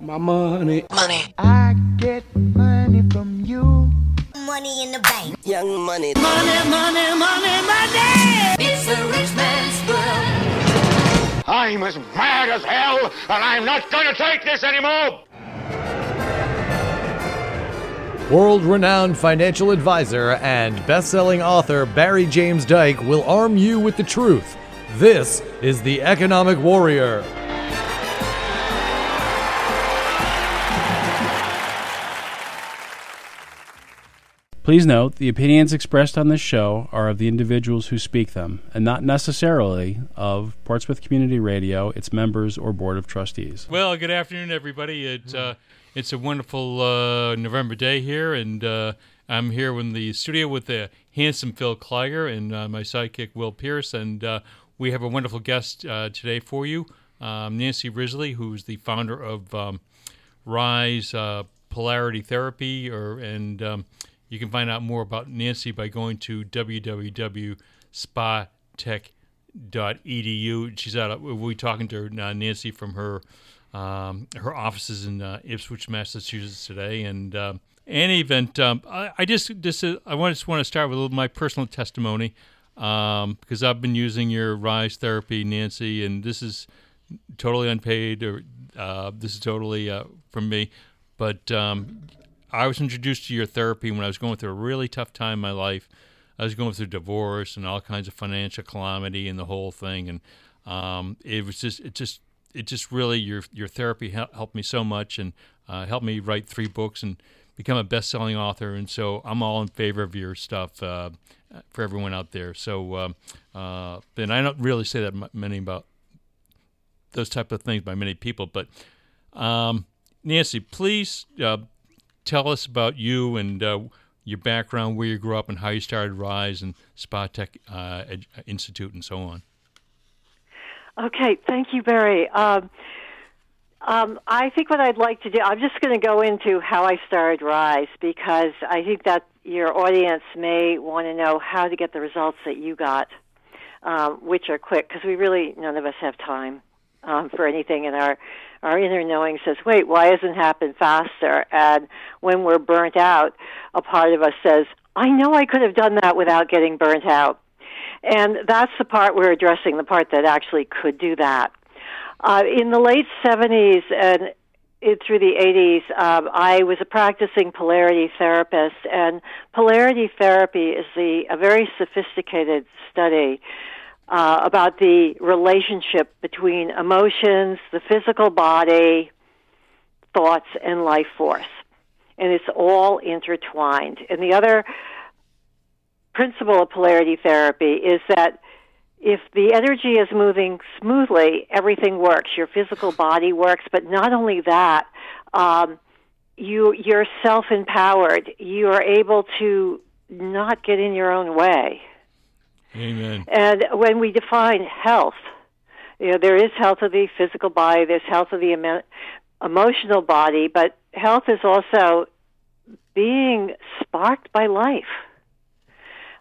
My money. Money. I get money from you. Money in the bank. Young money. Money, money, money, money. It's a rich man's world. I'm as mad as hell, and I'm not going to take this anymore. World renowned financial advisor and best selling author Barry James Dyke will arm you with the truth. This is The Economic Warrior. Please note, the opinions expressed on this show are of the individuals who speak them, and not necessarily of Portsmouth Community Radio, its members, or Board of Trustees. Well, good afternoon, everybody. It's uh, it's a wonderful uh, November day here, and uh, I'm here in the studio with the handsome Phil Kleiger and uh, my sidekick Will Pierce, and uh, we have a wonderful guest uh, today for you, um, Nancy Risley, who's the founder of um, RYSE Polarity Therapy, or and um, you can find out more about Nancy by going to www.spatech.edu. She's out. We'll be talking to uh, Nancy from her um, her offices in uh, Ipswich, Massachusetts today. And uh, any event, um, I, I, just just I want, just want to start with my personal testimony um, because I've been using your RYSE therapy, Nancy, and this is totally unpaid or uh, this is totally uh, from me. But um, I was introduced to your therapy when I was going through a really tough time in my life. I was going through divorce and all kinds of financial calamity and the whole thing, and um, it was just it just it just really your your therapy helped me so much and uh, helped me write three books and become a best-selling author. And so I'm all in favor of your stuff uh, for everyone out there. So, um, uh, and I don't really say that many about those type of things by many people, but um, Nancy, please uh, tell us about you and uh, your background, where you grew up, and how you started RYSE and Spa Tech uh, Institute, and so on. Okay, thank you, Barry. Um, um, I think what I'd like to do, I'm just going to go into how I started RYSE because I think that your audience may want to know how to get the results that you got, um, which are quick because we really, none of us have time um, for anything and our our inner knowing says, wait, why hasn't it happened faster? And when we're burnt out, a part of us says, I know I could have done that without getting burnt out. And that's the part we're addressing, the part that actually could do that. Uh, in the late 70s and it, through the 80s, um, I was a practicing polarity therapist, and polarity therapy is the a very sophisticated study uh, about the relationship between emotions, the physical body, thoughts, and life force. And it's all intertwined. And the other principle of polarity therapy is that if the energy is moving smoothly, everything works. Your physical body works, but not only that, um, you you're self empowered. You are able to not get in your own way. Amen. And when we define health, you know, there is health of the physical body, there's health of the emo- emotional body, but health is also being sparked by life.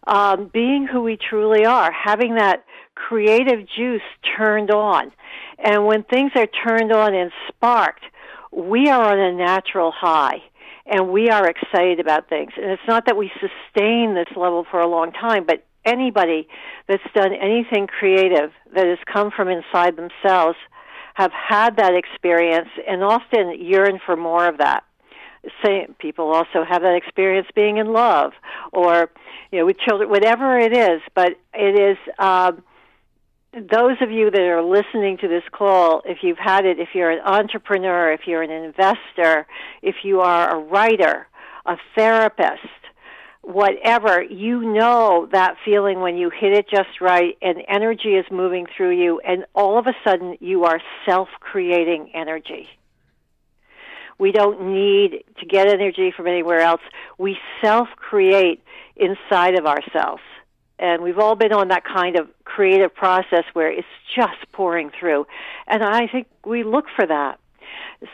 Um, being who we truly are, having that creative juice turned on. And when things are turned on and sparked, we are on a natural high and we are excited about things. And it's not that we sustain this level for a long time, but anybody that's done anything creative that has come from inside themselves have had that experience and often yearn for more of that. Same people also have that experience being in love or you know with children, whatever it is. But it is um, those of you that are listening to this call. If you've had it, if you're an entrepreneur, if you're an investor, if you are a writer, a therapist, whatever, you know that feeling when you hit it just right and energy is moving through you, and all of a sudden you are self creating energy. We don't need to get energy from anywhere else. We self create inside of ourselves. And we've all been on that kind of creative process where it's just pouring through. And I think we look for that.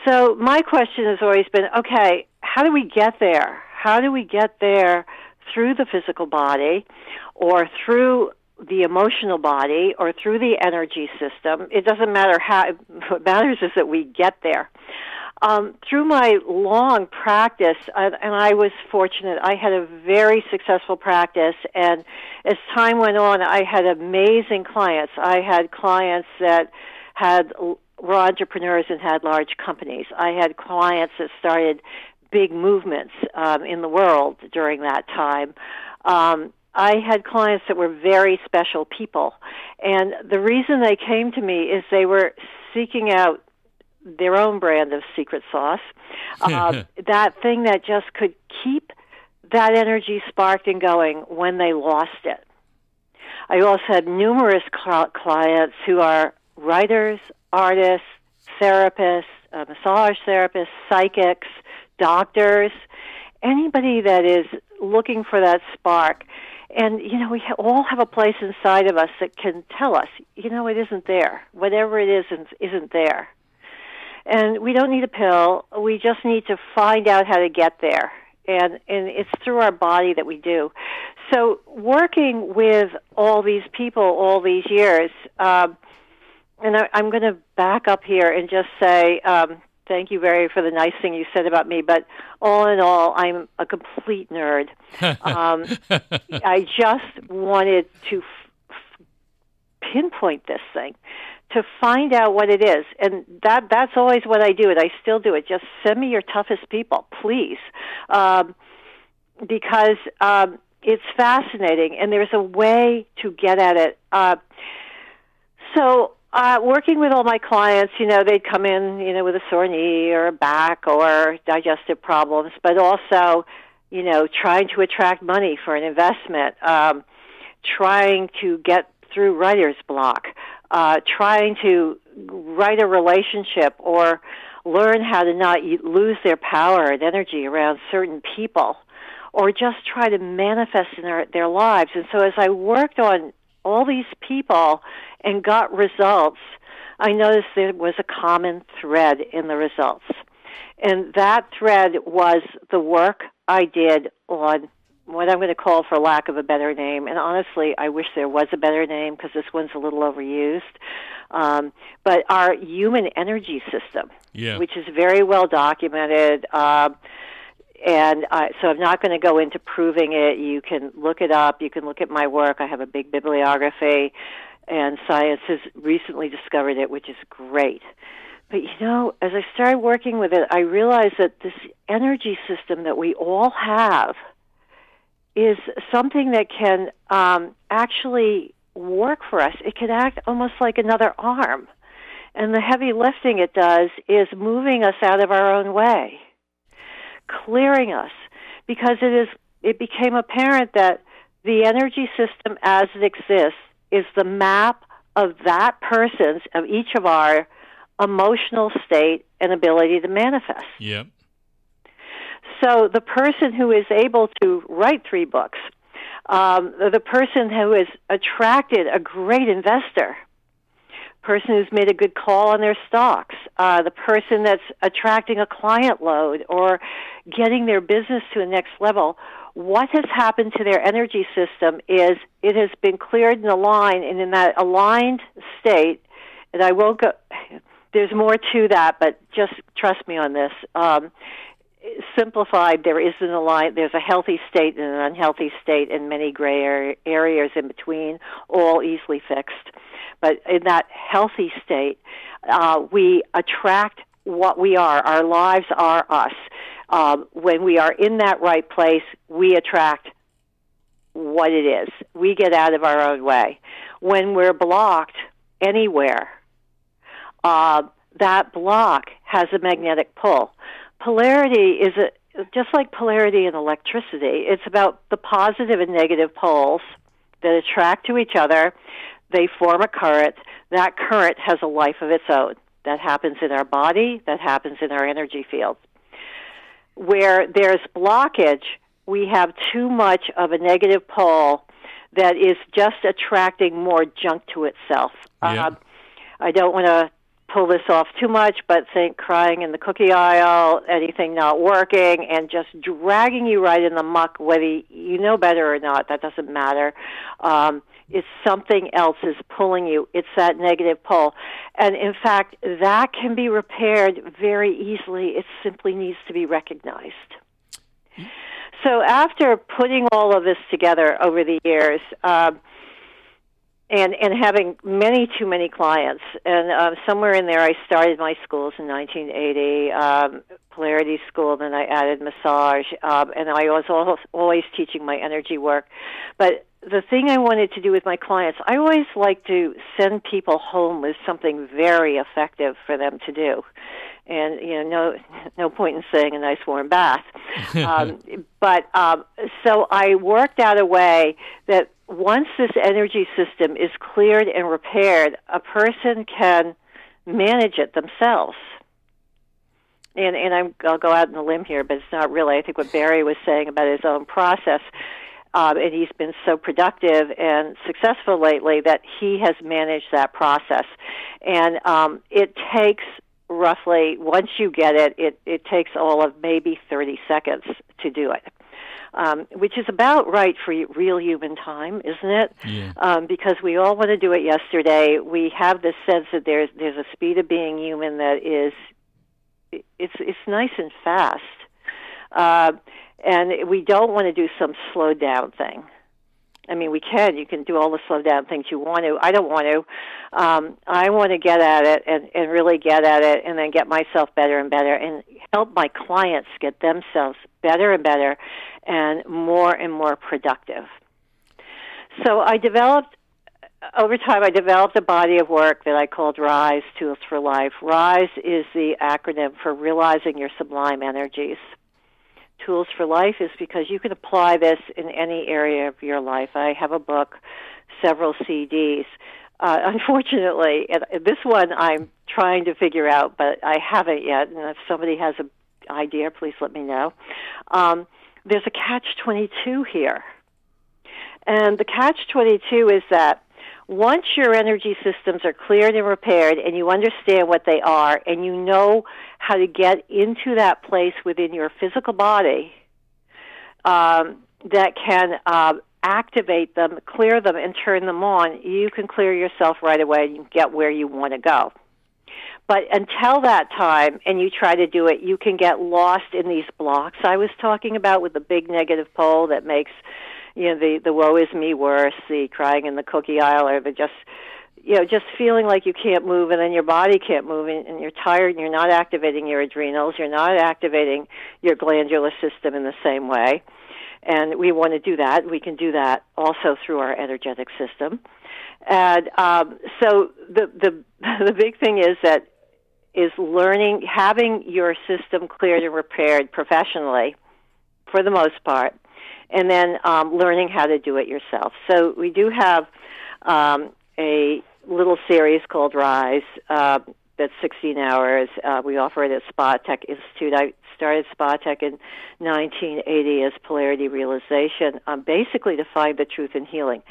So my question has always been okay, how do we get there? How do we get there through the physical body or through the emotional body or through the energy system? It doesn't matter how, what matters is that we get there. um, through my long practice, uh, and I was fortunate, I had a very successful practice. And as time went on, I had amazing clients. I had clients that had were entrepreneurs and had large companies. I had clients that started big movements um, in the world during that time. Um, I had clients that were very special people. And the reason they came to me is they were seeking out their own brand of secret sauce. Uh, that thing that just could keep that energy sparked and going when they lost it. I also had numerous cl- clients who are writers, artists, therapists, uh, massage therapists, psychics, doctors, anybody that is looking for that spark. And, you know, we all have a place inside of us that can tell us, you know, it isn't there. Whatever it is, isn't there. And we don't need a pill. We just need to find out how to get there. And, and it's through our body that we do. So, working with all these people all these years, um, and I, I'm going to back up here and just say um, thank you Barry for the nice thing you said about me. But all in all, I'm a complete nerd. Um, I just wanted to f- pinpoint this thing to find out what it is and that that's always what i do and i still do it just send me your toughest people please um, because um, it's fascinating and there's a way to get at it uh, so uh, working with all my clients, you know, they'd come in, you know, with a sore knee or a back or digestive problems, but also, you know, trying to attract money for an investment, um, trying to get through writer's block, uh, trying to write a relationship or learn how to not lose their power and energy around certain people or just try to manifest in their, their lives. And so as I worked on all these people and got results, I noticed there was a common thread in the results. And that thread was the work I did on what I'm going to call, for lack of a better name, and honestly, I wish there was a better name because this one's a little overused. Um, but our human energy system, yeah. which is very well documented. Uh, and uh, so I'm not going to go into proving it. You can look it up. You can look at my work. I have a big bibliography, and science has recently discovered it, which is great. But you know, as I started working with it, I realized that this energy system that we all have is something that can um, actually work for us. It can act almost like another arm. And the heavy lifting it does is moving us out of our own way clearing us because it is it became apparent that the energy system as it exists is the map of that person's of each of our emotional state and ability to manifest. Yep. So the person who is able to write three books, um, the person who has attracted a great investor, person who's made a good call on their stocks, uh, the person that's attracting a client load or getting their business to the next level. What has happened to their energy system is it has been cleared and aligned, and in that aligned state, and I won't go. There's more to that, but just trust me on this. Um, simplified, there is an align. There's a healthy state and an unhealthy state, and many gray areas in between, all easily fixed. But in that healthy state, uh, we attract what we are. Our lives are us. Um, when we are in that right place, we attract what it is. We get out of our own way. When we're blocked anywhere, uh, that block has a magnetic pull. Polarity is a, just like polarity in electricity. It's about the positive and negative poles that attract to each other they form a current. That current has a life of its own. That happens in our body, that happens in our energy field. Where there's blockage, we have too much of a negative pole that is just attracting more junk to itself. Yeah. Um, I don't want to pull this off too much, but think crying in the cookie aisle, anything not working, and just dragging you right in the muck, whether you know better or not, that doesn't matter. Um, It's something else is pulling you. It's that negative pull. And in fact, that can be repaired very easily. It simply needs to be recognized. So after putting all of this together over the years, um, and and having many too many clients, and um, somewhere in there, I started my schools in 1980, um, Polarity School. Then I added massage, um, and I was al- always teaching my energy work. But the thing I wanted to do with my clients, I always like to send people home with something very effective for them to do and you know no no point in saying a nice warm bath um, but um, so i worked out a way that once this energy system is cleared and repaired a person can manage it themselves and and I'm, I'll go out on a limb here, but it's not really. I think what Barry was saying about his own process, um, and he's been so productive and successful lately that he has managed that process, and um, it takes roughly once you get it, it it takes all of maybe 30 seconds to do it. Um, which is about right for real human time, isn't it? Yeah. Um, because we all want to do it yesterday. We have this sense that there's there's a speed of being human that is it's it's nice and fast, uh, and we don't want to do some slow down thing. I mean, we can. You can do all the slow down things you want to. I don't want to. Um, I want to get at it and, and really get at it, and then get myself better and better, and help my clients get themselves better and better, and more and more productive. So I developed over time, I developed a body of work that I called RYSE Tools for Life. RYSE is the acronym for Realizing Your Sublime Energies. Tools for Life is because you can apply this in any area of your life. I have a book, several CDs. Uh, unfortunately, this one I'm trying to figure out, but I haven't yet. And if somebody has an idea, please let me know. Um, there's a catch 22 here. And the catch 22 is that once your energy systems are cleared and repaired and you understand what they are and you know how to get into that place within your physical body um, that can uh, activate them, clear them, and turn them on, you can clear yourself right away and get where you want to go. But until that time, and you try to do it, you can get lost in these blocks I was talking about with the big negative pole that makes you know the the woe is me worse, the crying in the cookie aisle, or the just you know just feeling like you can't move and then your body can't move and, and you're tired and you're not activating your adrenals, you're not activating your glandular system in the same way. And we want to do that. We can do that also through our energetic system. And um, so the the the big thing is that is learning having your system cleared and repaired professionally for the most part and then um, learning how to do it yourself. So we do have um, a little series called RYSE uh, that's 16 hours. Uh, we offer it at Spa Tech Institute. I started Spa Tech in 1980 as Polarity Realization, um, basically to find the truth in healing.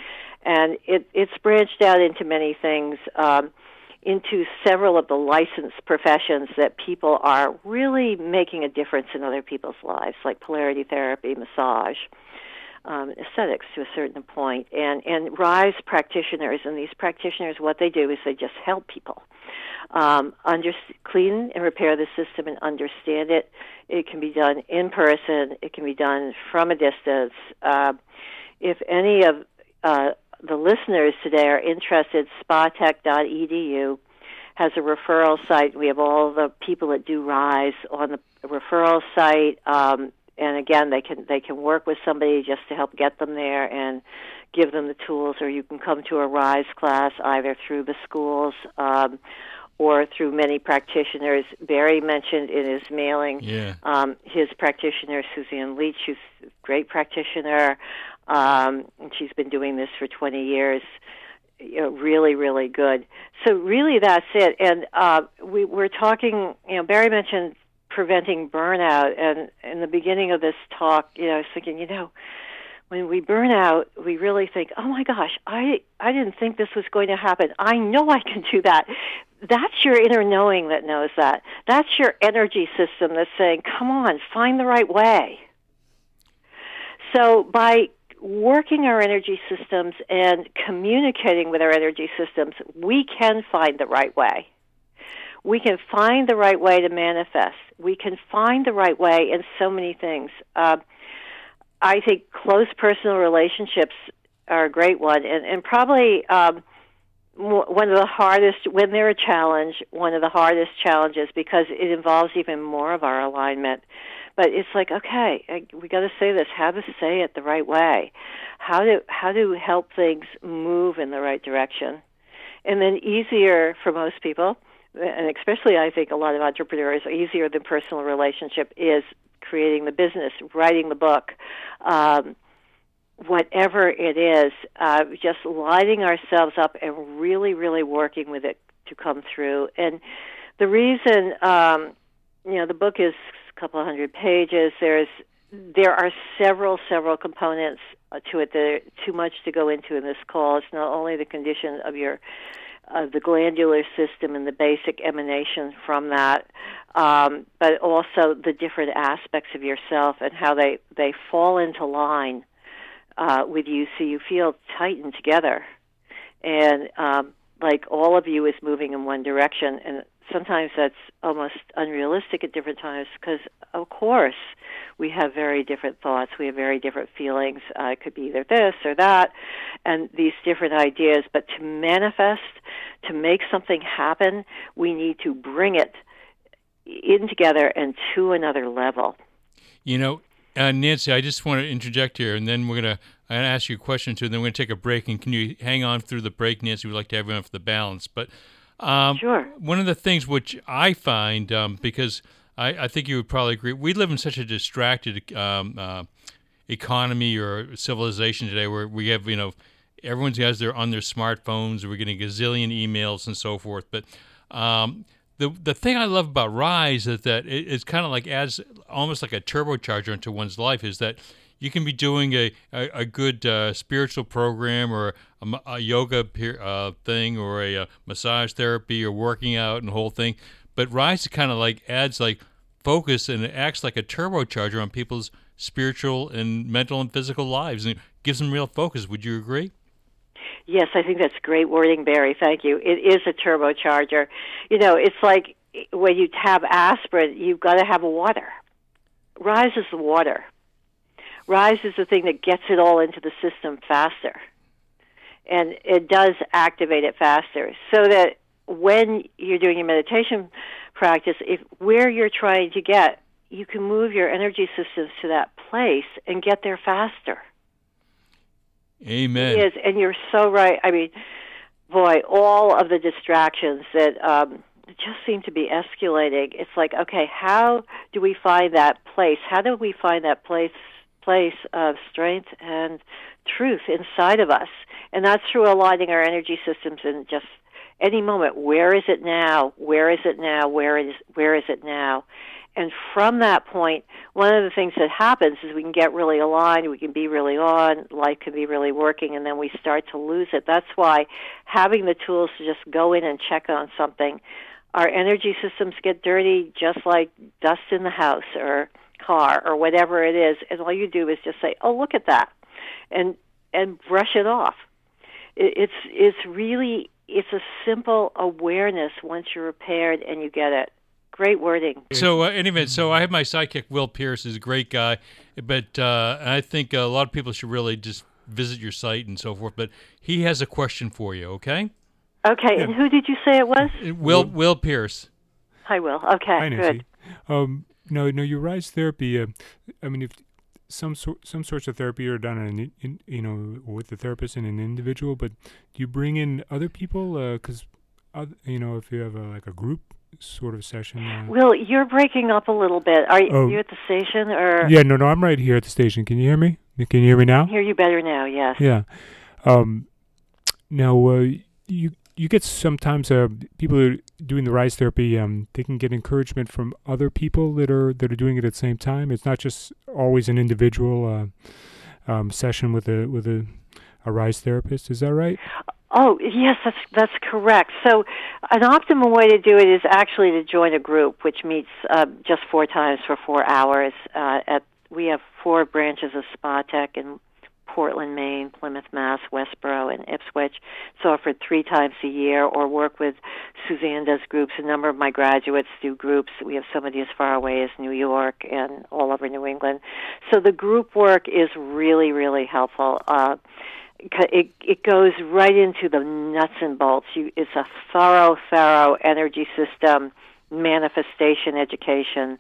And it, it's branched out into many things. Um, into several of the licensed professions that people are really making a difference in other people's lives, like polarity therapy, massage, um, aesthetics to a certain point, and and RYSE practitioners. And these practitioners, what they do is they just help people um, under, clean and repair the system and understand it. It can be done in person. It can be done from a distance. Uh, if any of uh, the listeners today are interested, spatech.edu has a referral site. We have all the people that do RYSE on the referral site. Um, and again, they can they can work with somebody just to help get them there and give them the tools. Or you can come to a RYSE class either through the schools um, or through many practitioners. Barry mentioned in his mailing Yeah. um, his practitioner Suzanne Leach, who's a great practitioner. Um, and she's been doing this for 20 years. You know, really, really good. So really, that's it. And uh, we we're talking. You know, Barry mentioned preventing burnout, and in the beginning of this talk, you know, I was thinking, you know, when we burn out, we really think, "Oh my gosh, I I didn't think this was going to happen. I know I can do that." That's your inner knowing that knows that. That's your energy system that's saying, "Come on, find the right way." So by working our energy systems and communicating with our energy systems, we can find the right way. We can find the right way to manifest. We can find the right way in so many things. Uh, I think close personal relationships are a great one, and, and probably um, one of the hardest when they're a challenge. One of the hardest challenges because it involves even more of our alignment. But it's like, okay, we got to say this. How to say it the right way? How to how to help things move in the right direction? And then easier for most people, and especially I think a lot of entrepreneurs, easier than personal relationship is creating the business, writing the book, um, whatever it is, uh, just lighting ourselves up and really, really working with it to come through. And the reason, um, you know, the book is couple hundred pages. There's there are several, several components uh, to it that are too much to go into in this call. It's not only the condition of your of the glandular system and the basic emanation from that, um, but also the different aspects of yourself and how they, they fall into line uh, with you so you feel tightened together. And um, like all of you is moving in one direction. And sometimes that's almost unrealistic at different times because, of course, we have very different thoughts, we have very different feelings. Uh, it could be either this or that, and these different ideas. But to manifest, to make something happen, we need to bring it in together and to another level. You know, uh, Nancy, I just want to interject here, and then we're going to I'm to ask you a question too, and then we're going to take a break. And can you hang on through the break, Nancy? We'd like to have you on for the balance. But um, sure. One of the things which I find, um, because I, I, think you would probably agree, we live in such a distracted um, uh, economy or civilization today, where we have you know everyone's has their on their smartphones, we're getting a gazillion emails and so forth. But um, the the thing I love about RYSE is that it, it's kind of like adds almost like a turbocharger into one's life. Is that you can be doing a a, a good uh, spiritual program or a, a yoga uh, thing or a, a, massage therapy or working out and the whole thing. But RYSE kind of like adds like focus and it acts like a turbocharger on people's spiritual and mental and physical lives and gives them real focus. Would you agree? Yes, I think that's great wording, Barry. Thank you. It is a turbocharger. You know, it's like when you have aspirin, you've got to have water. RYSE is the water. RYSE is the thing that gets it all into the system faster. And it does activate it faster. So that when you're doing your meditation practice if where you're trying to get you can move your energy systems to that place and get there faster. Amen. Yes and you're so right. I mean boy all of the distractions that um just seem to be escalating. It's like okay how do we find that place? How do we find that place place of strength and truth inside of us and that's through aligning our energy systems in just any moment. Where is it now? Where is it now? Where is where is it now? And from that point, one of the things that happens is we can get really aligned, we can be really on, life can be really working, and then we start to lose it. That's why having the tools to just go in and check on something, our energy systems get dirty just like dust in the house or car or whatever it is, and all you do is just say, "Oh, look at that," and and brush it off it's it's really it's a simple awareness once you're repaired and you get it. Great wording. So uh, anyway, so I have my sidekick Will Pierce. is a great guy, but uh, I think a lot of people should really just visit your site and so forth. But he has a question for you. Okay. Okay, yeah. and who did you say it was? Will Will Pierce. Hi, Will. Okay, Hi, good. Um, no, no, your RYSE therapy. Uh, I mean, if some sort some sorts of therapy are done in, in, you know with the therapist and an individual, but do you bring in other people? Because uh, you know if you have a, like a group sort of session. Uh, well, you're breaking up a little bit. Are oh, you at the station or? Yeah, no, no, I'm right here at the station. Can you hear me? Can you hear me now? I hear you better now. Yes. Yeah. Um, now uh, you you get sometimes uh, people are doing the RYSE therapy. Um, they can get encouragement from other people that are that are doing it at the same time. It's not just always an individual uh, um, session with a with a, a RYSE therapist. Is that right? Oh yes, that's that's correct. So, an optimal way to do it is actually to join a group, which meets uh, just four times for four hours. Uh, at we have four branches of Spa Tech in Portland, Maine, Plymouth, Mass, Westboro, and Ipswich. It's offered three times a year, or work with Suzanne does groups. A number of my graduates do groups. We have somebody as far away as New York and all over New England. So the group work is really, really helpful. Uh, it it goes right into the nuts and bolts. You, it's a thorough, thorough energy system manifestation education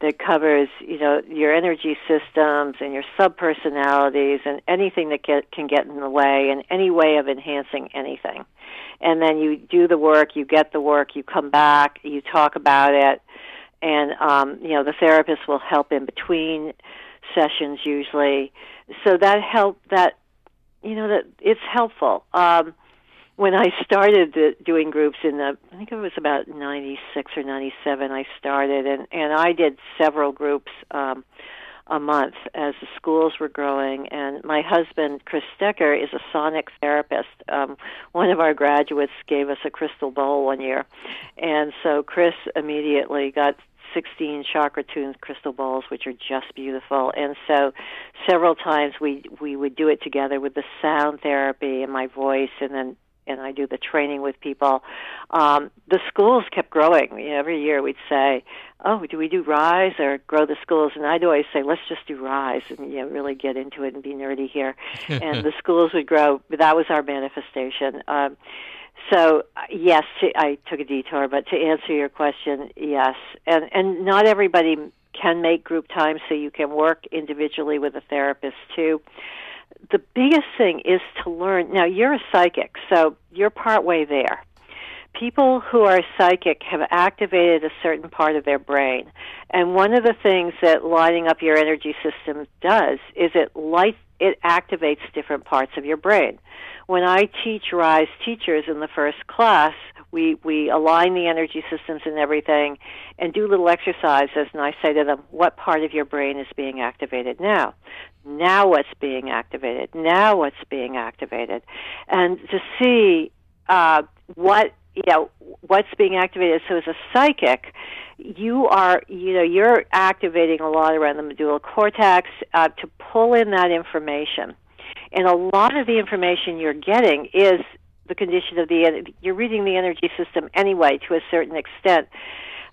that covers you know your energy systems and your subpersonalities and anything that get, can get in the way and any way of enhancing anything. And then you do the work you get the work you come back you talk about it. And um, you know the therapist will help in between sessions usually. So that help that you know that it's helpful. Um, when I started the, doing groups in the, I think it was about '96 or '97. I started, and and I did several groups um, a month as the schools were growing. And my husband, Chris Stecker, is a sonic therapist. Um, one of our graduates gave us a crystal bowl one year, and so Chris immediately got 16 chakra tuned crystal bowls which are just beautiful and so several times we we would do it together with the sound therapy and my voice and then and I do the training with people, um, the schools kept growing. You know, every year we'd say, "Oh, do we do RYSE or grow the schools?" And I'd always say, "Let's just do RYSE and you know really get into it and be nerdy here." and the schools would grow. But that was our manifestation. Um, so yes, I took a detour, but to answer your question, yes, and and not everybody can make group time, so you can work individually with a therapist too the biggest thing is to learn. Now, you're a psychic, so you're partway there. People who are psychic have activated a certain part of their brain. And one of the things that lighting up your energy system does is it light it activates different parts of your brain. When I teach RYSE teachers in the first class, we, we align the energy systems and everything and do little exercises and I say to them, what part of your brain is being activated now? Now what's being activated? Now what's being activated? And to see uh, what you know what's being activated. So as a psychic, you are you know you're activating a lot around the medulla cortex uh, to pull in that information, and a lot of the information you're getting is the condition of the you're reading the energy system anyway to a certain extent.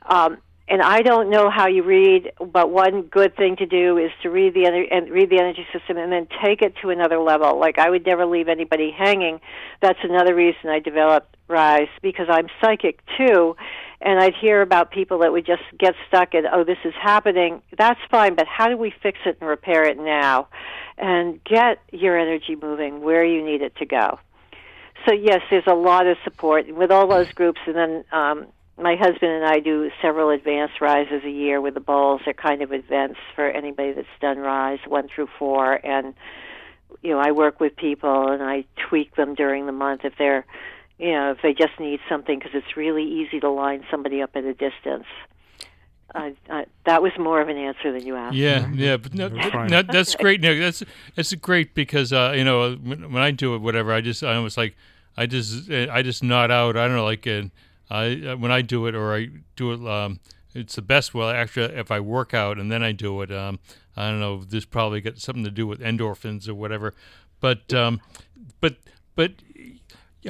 Um, and I don't know how you read, but one good thing to do is to read the and read the energy system and then take it to another level. Like I would never leave anybody hanging. That's another reason I developed RYSE because I'm psychic too, and I'd hear about people that would just get stuck in, oh, this is happening. That's fine, but how do we fix it and repair it now, and get your energy moving where you need it to go? So yes, there's a lot of support with all those groups, and then um, my husband and I do several advanced rises a year with the bowls. They're kind of events for anybody that's done RYSE one through four, and you know I work with people and I tweak them during the month if they're you know if they just need something because it's really easy to line somebody up at a distance. Uh, uh, that was more of an answer than you asked. Yeah, yeah, but no, no, that's great. No, that's that's great because uh, you know when, when I do it, whatever, I just I almost like I just I just nod out. I don't know, like. Uh, I uh, when I do it or I do it, um, it's the best. Well, actually, if I work out and then I do it, um, I don't know. This probably got something to do with endorphins or whatever. But um, but but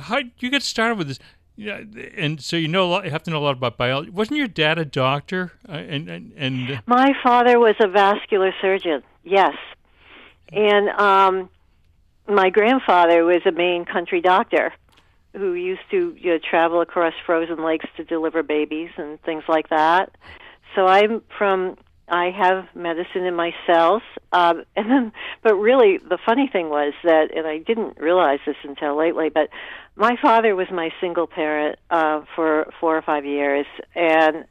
how you get started with this? Yeah, and so you know a lot. You have to know a lot about biology. Wasn't your dad a doctor? Uh, and and, and uh, my father was a vascular surgeon. Yes, and um, my grandfather was a Maine country doctor who used to you know, travel across frozen lakes to deliver babies and things like that. So I'm from I have medicine in my cells, um, and then, but really, the funny thing was that, and I didn't realize this until lately, but my father was my single parent uh, for four or five years, and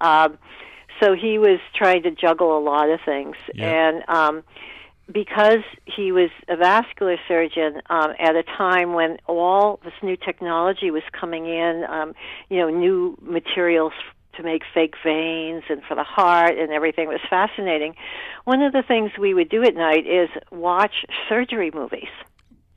um, so he was trying to juggle a lot of things, Yeah. and um, because he was a vascular surgeon um, at a time when all this new technology was coming in, um, you know, new materials to make fake veins and for the heart and everything was fascinating. One of the things we would do at night is watch surgery movies.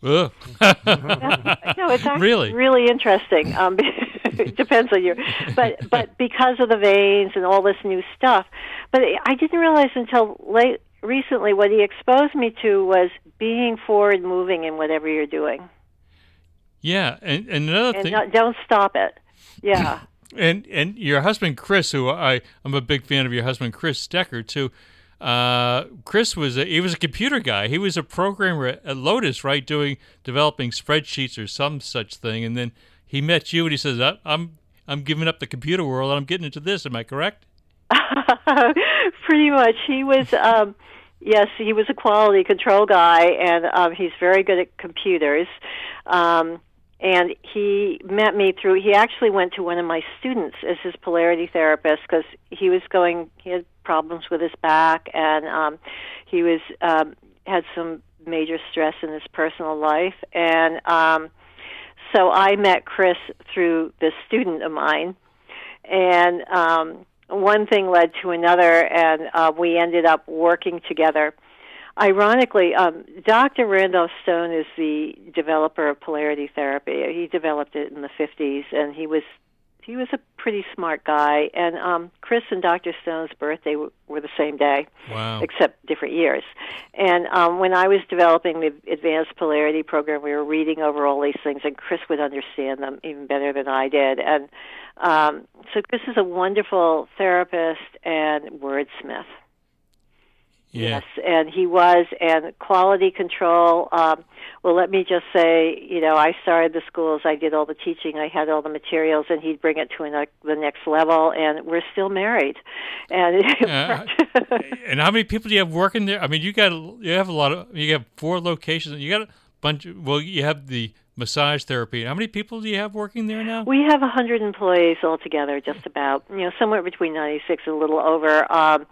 No, it's actually Really? really interesting. Um, it depends on you, but but because of the veins and all this new stuff, but I didn't realize until late recently, what he exposed me to was being forward moving in whatever you're doing, Yeah, and, and another and thing, not, don't stop it. Yeah. and and your husband Chris, who I I'm a big fan of your husband Chris Stecker too. Uh, Chris was a, he was a computer guy. He was a programmer at, Lotus, right, doing developing spreadsheets or some such thing. And then he met you, and he says, "I- "I'm I'm giving up the computer world, and I'm getting into this." Am I correct? Pretty much. He was, um, yes, he was a quality control guy, and um, he's very good at computers. Um, and he met me through. He actually went to one of my students as his polarity therapist because he was going. He had problems with his back, and um, he was um, had some major stress in his personal life, and um, so I met Chris through this student of mine, and um, one thing led to another, and uh, we ended up working together. Ironically, um, Dr. Randolph Stone is the developer of polarity therapy. He developed it in the 50s, and he was he was a pretty smart guy. And um, Chris and Dr. Stone's birthday w- were the same day Wow. except different years. And um, when I was developing the advanced polarity program, we were reading over all these things, and Chris would understand them even better than I did. And um, so Chris is a wonderful therapist and wordsmith. Yeah. Yes, and he was, and quality control. Um, well, let me just say, you know, I started the schools, I did all the teaching, I had all the materials, and he'd bring it to an, the next level, and we're still married. And Uh, and how many people do you have working there? I mean, you got you have a lot of you have four locations. And you got a bunch. Of, well, you have the massage therapy. How many people do you have working there now? We have a 100 employees altogether, just about, you know, somewhere between 96 and a little over, um,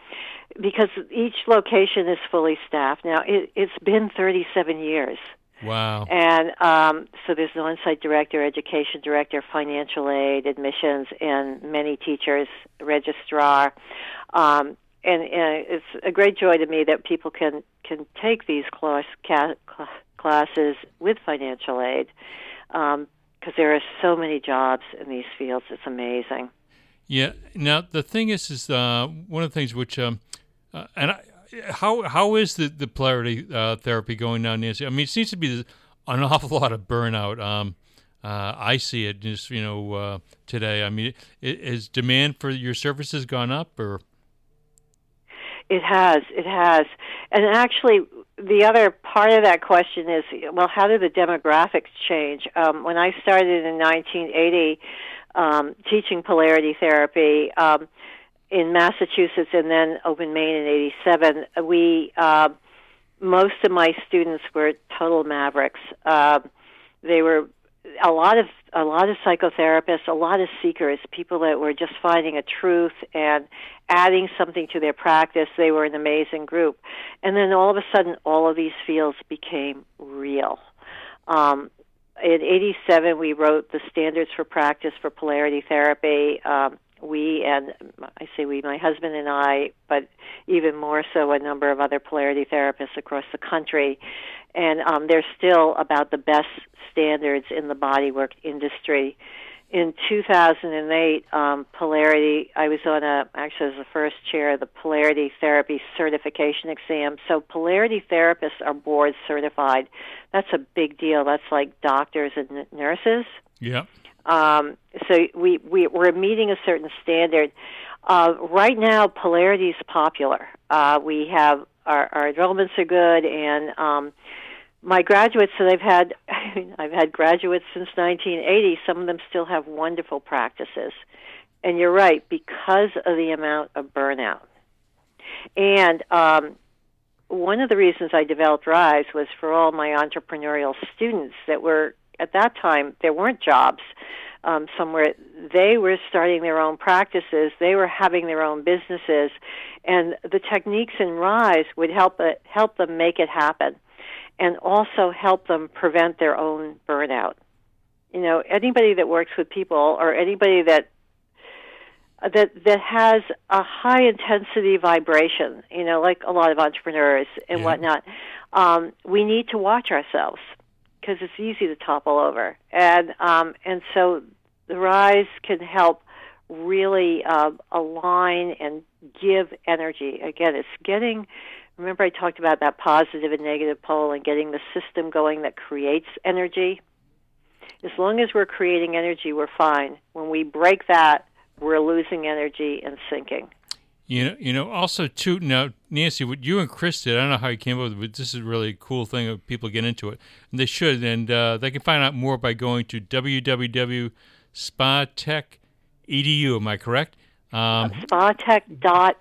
because each location is fully staffed. Now, it, it's been 37 years. Wow. And um, so there's an on-site director, education director, financial aid, admissions, and many teachers, registrar. Um, and, and it's a great joy to me that people can can take these class, ca- cl- classes with financial aid because there are so many jobs in these fields. It's amazing. Yeah. Now the thing is, is uh, one of the things which um, uh, and I, how how is the the polarity uh, therapy going now, Nancy? I mean, it seems to be an awful lot of burnout. Um, uh, I see it just you know uh, today. I mean, is demand for your services gone up or? It has, it has. And actually, the other part of that question is well, how do the demographics change? Um, when I started in 1980 um, teaching polarity therapy um, in Massachusetts and then opened Maine in 87, we, uh, most of my students were total mavericks. Uh, they were a lot of a lot of psychotherapists, a lot of seekers, people that were just finding a truth and adding something to their practice. They were an amazing group, and then all of a sudden, all of these fields became real. Um, in '87, we wrote the standards for practice for polarity therapy. Um, we and I say we, my husband and I, but even more so, a number of other polarity therapists across the country, and um, they're still about the best standards in the bodywork industry. In 2008, um, polarity, I was on a actually as the first chair of the polarity therapy certification exam. So polarity therapists are board certified. That's a big deal. That's like doctors and n- nurses. Yeah. Um, so we, we we're meeting a certain standard. Uh, right now, polarity is popular. Uh, we have our, our enrollments are good, and um, my graduates that I've had, I've had graduates since 1980. Some of them still have wonderful practices, and you're right because of the amount of burnout. And um, one of the reasons I developed RYSE was for all my entrepreneurial students that were at that time there weren't jobs um, somewhere. They were starting their own practices. They were having their own businesses, and the techniques in RYSE would help help them make it happen, and also help them prevent their own burnout. You know, anybody that works with people or anybody that that that has a high intensity vibration, you know, like a lot of entrepreneurs and Yeah. whatnot, um, we need to watch ourselves because it's easy to topple over, and um, and so the RYSE can help really uh, align and give energy. Again, it's getting remember I talked about that positive and negative pole and getting the system going that creates energy. As long as we're creating energy, we're fine. When we break that, we're losing energy and sinking. You know, you know. Also, too. Now, Nancy, what you and Chris did, I don't know how you came up with it, but this is a really cool thing. People get into it, and they should, and uh, they can find out more by going to www.spatech.edu. Am I correct? Um, Spatech.edu.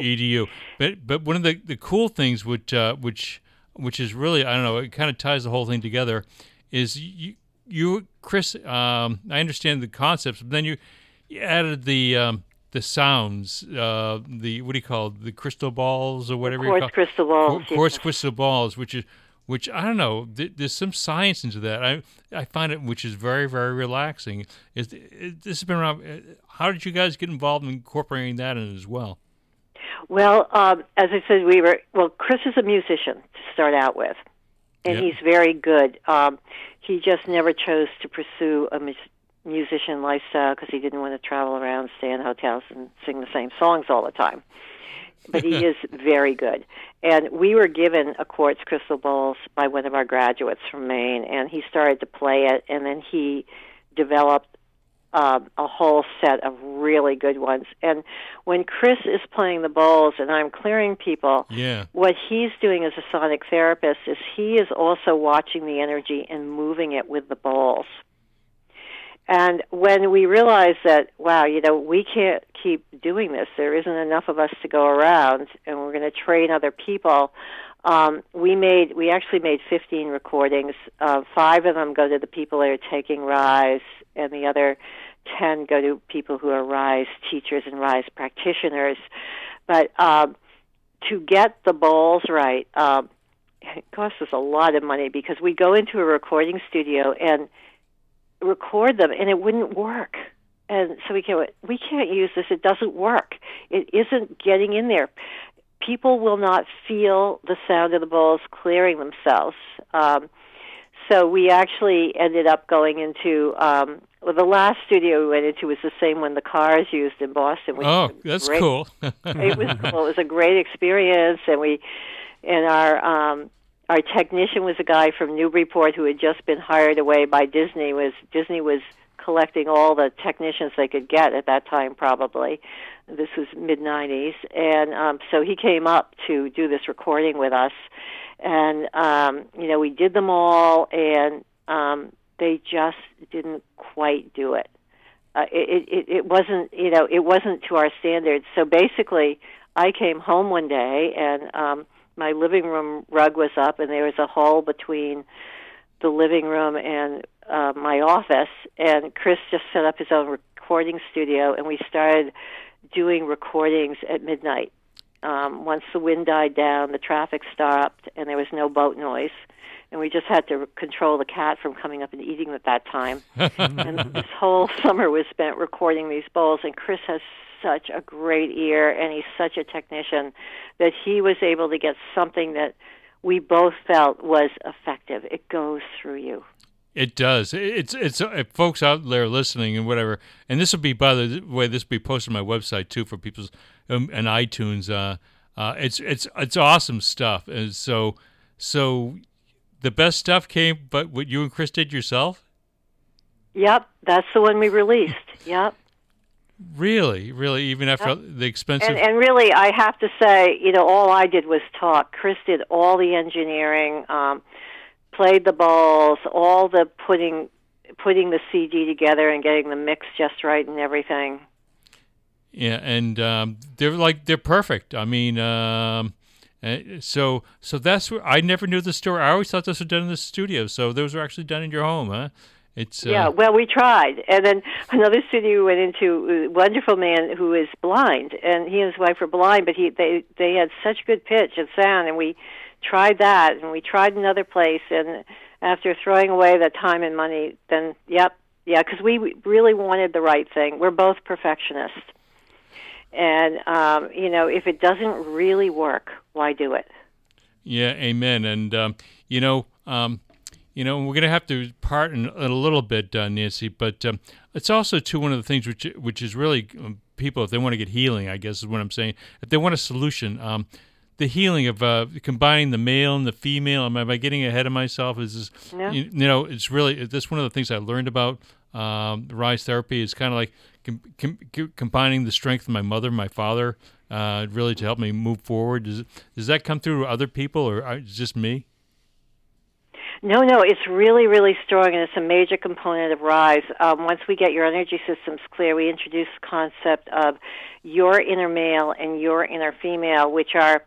edu. But but one of the, the cool things which uh, which which is really I don't know it kind of ties the whole thing together is you you Chris um, I understand the concepts but then you, you added the um, the sounds uh, the what do you call it? the crystal balls or whatever you Quartz crystal balls. Qu- quartz yes. crystal balls which is which I don't know th- there's some science into that I I find it which is very very relaxing is it, this has been around uh, how did you guys get involved in incorporating that in as well Well, um, as I said, we were well. Chris is a musician to start out with, and Yep. he's very good. Um, he just never chose to pursue a mus- musician lifestyle because he didn't want to travel around, stay in hotels, and sing the same songs all the time. But he is very good. And we were given a quartz crystal balls by one of our graduates from Maine, and he started to play it, and then he developed um, a whole set of really good ones. And when Chris is playing the bowls and I'm clearing people, yeah what he's doing as a sonic therapist is he is also watching the energy and moving it with the bowls. And when we realized that, wow, you know, we can't keep doing this, there isn't enough of us to go around, and we're going to train other people. Um, we made, we actually made 15 recordings. Uh, five of them go to the people that are taking RYSE, and the other 10 go to people who are RYSE teachers and RYSE practitioners. But um, to get the bowls right, um, it costs us a lot of money because we go into a recording studio and record them, and it wouldn't work. And so we can't we can't use this. It doesn't work. It isn't getting in there. People will not feel the sound of the bowls clearing themselves. Um, so we actually ended up going into um, well, the last studio we went into was the same one the Cars used in Boston. We oh that's great- cool it was cool. It was a great experience, and we and our um, our technician was a guy from Newburyport who had just been hired away by Disney. Was Disney was collecting all the technicians they could get at that time, probably. This was mid '90s, and um, so he came up to do this recording with us, and um, you know we did them all, and um, they just didn't quite do it uh, it, it it wasn't you know it wasn't to our standards. So basically, I came home one day and um, my living room rug was up, and there was a hole between the living room and uh, my office. And Chris just set up his own recording studio, and we started doing recordings at midnight. Um, once the wind died down, the traffic stopped, and there was no boat noise. And we just had to control the cat from coming up and eating at that time and this whole summer was spent recording these bowls and chris has such a great ear and he's such a technician that he was able to get something that we both felt was effective it goes through you It does. It's it's uh, folks out there listening and whatever. And this will be by the way. This will be posted on my website too for people's um, and iTunes. Uh, uh, it's it's it's awesome stuff. And so so the best stuff came, but what you and Chris did yourself. yep that's the one we released yep Really, really, even after the expensive. and and really i have to say you know all i did was talk chris did all the engineering um played the balls all the putting putting the cd together and getting the mix just right and everything Yeah, and um, they're like they're perfect. I mean, um, uh, so so that's where I never knew the story. I always thought those were done in the studio. So those were actually done in your home, huh? It's uh, Yeah, well, we tried, and then another studio we went into. A wonderful man who is blind, and he and his wife were blind, but he they they had such good pitch and sound, and we tried that, and we tried another place, and after throwing away the time and money, then yep, yeah, because we really wanted the right thing. We're both perfectionists, and um, you know, if it doesn't really work, why do it? Yeah, amen. And um, you know, um, you know, we're gonna have to part in, in a little bit, uh, Nancy. But um, it's also too one of the things which which is really um, people if they want to get healing, I guess is what I'm saying. If they want a solution, um, the healing of uh, combining the male and the female. Am, am I getting ahead of myself? Is this, No. you, you know, it's really that's one of the things I learned about um, RYSE therapy. Is kind of like com- com- com- combining the strength of my mother, my father, uh, really to help me move forward. Does does that come through to other people, or uh, just me? No, no, it's really, really strong, and it's a major component of RYSE. Um, once we get your energy systems clear, we introduce the concept of your inner male and your inner female, which are,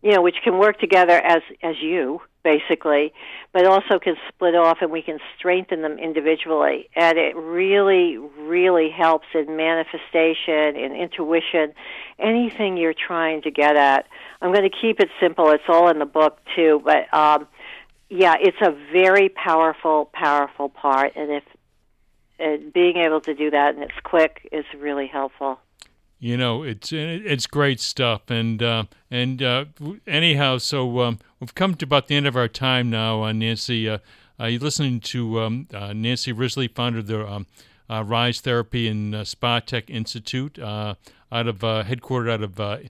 you know, which can work together as as you basically, but also can split off, and we can strengthen them individually. And it really, really helps in manifestation, in intuition, anything you're trying to get at. I'm going to keep it simple. It's all in the book too, but. Um, yeah, it's a very powerful, powerful part, and if uh, being able to do that and it's quick is really helpful. You know, it's it's great stuff, and uh, and uh, anyhow, so um, we've come to about the end of our time now. Uh, Nancy, uh, you're listening to um, uh, Nancy Risley, founder of the um, uh, RYSE Therapy and uh, Spa Tech Institute, out of headquartered out of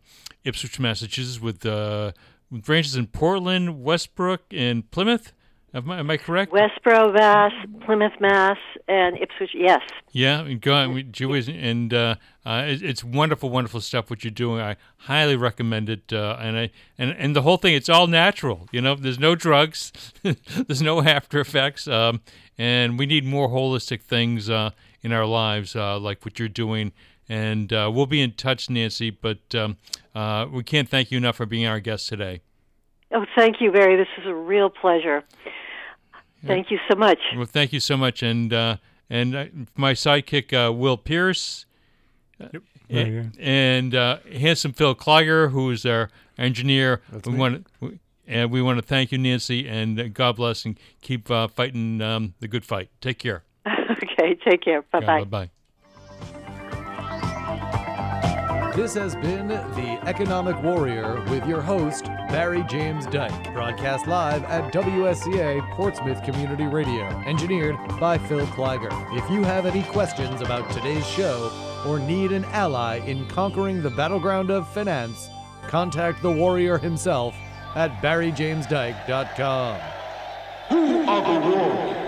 Ipswich, Massachusetts, with branches in Portland, Westbrook, and Plymouth. Am I, am I correct? Westboro, Mass, Plymouth, Mass, and Ipswich. Yes. Yeah, and go on, Jewish, and uh, uh, it, it's wonderful, wonderful stuff what you're doing. I highly recommend it, uh, and I and and the whole thing. It's all natural. You know, there's no drugs, there's no after effects, um, and we need more holistic things uh, in our lives, uh, like what you're doing. And uh, we'll be in touch, Nancy. But um, uh, we can't thank you enough for being our guest today. Oh, thank you, Barry. This is a real pleasure. Thank you so much. Well, thank you so much, and uh, and uh, my sidekick uh, Will Pierce. Yep. and, and uh, handsome Phil Kliger, who is our engineer. we want to, and we want to thank you, Nancy, and uh, God bless and keep uh, fighting um, the good fight. Take care. okay, take care. Bye bye. Bye bye. This has been The Economic Warrior with your host, Barry James Dyke. Broadcast live at WSCA Portsmouth Community Radio. Engineered by Phil Kleiger. If you have any questions about today's show or need an ally in conquering the battleground of finance, contact the warrior himself at barryjamesdyke.com. Who are the warriors?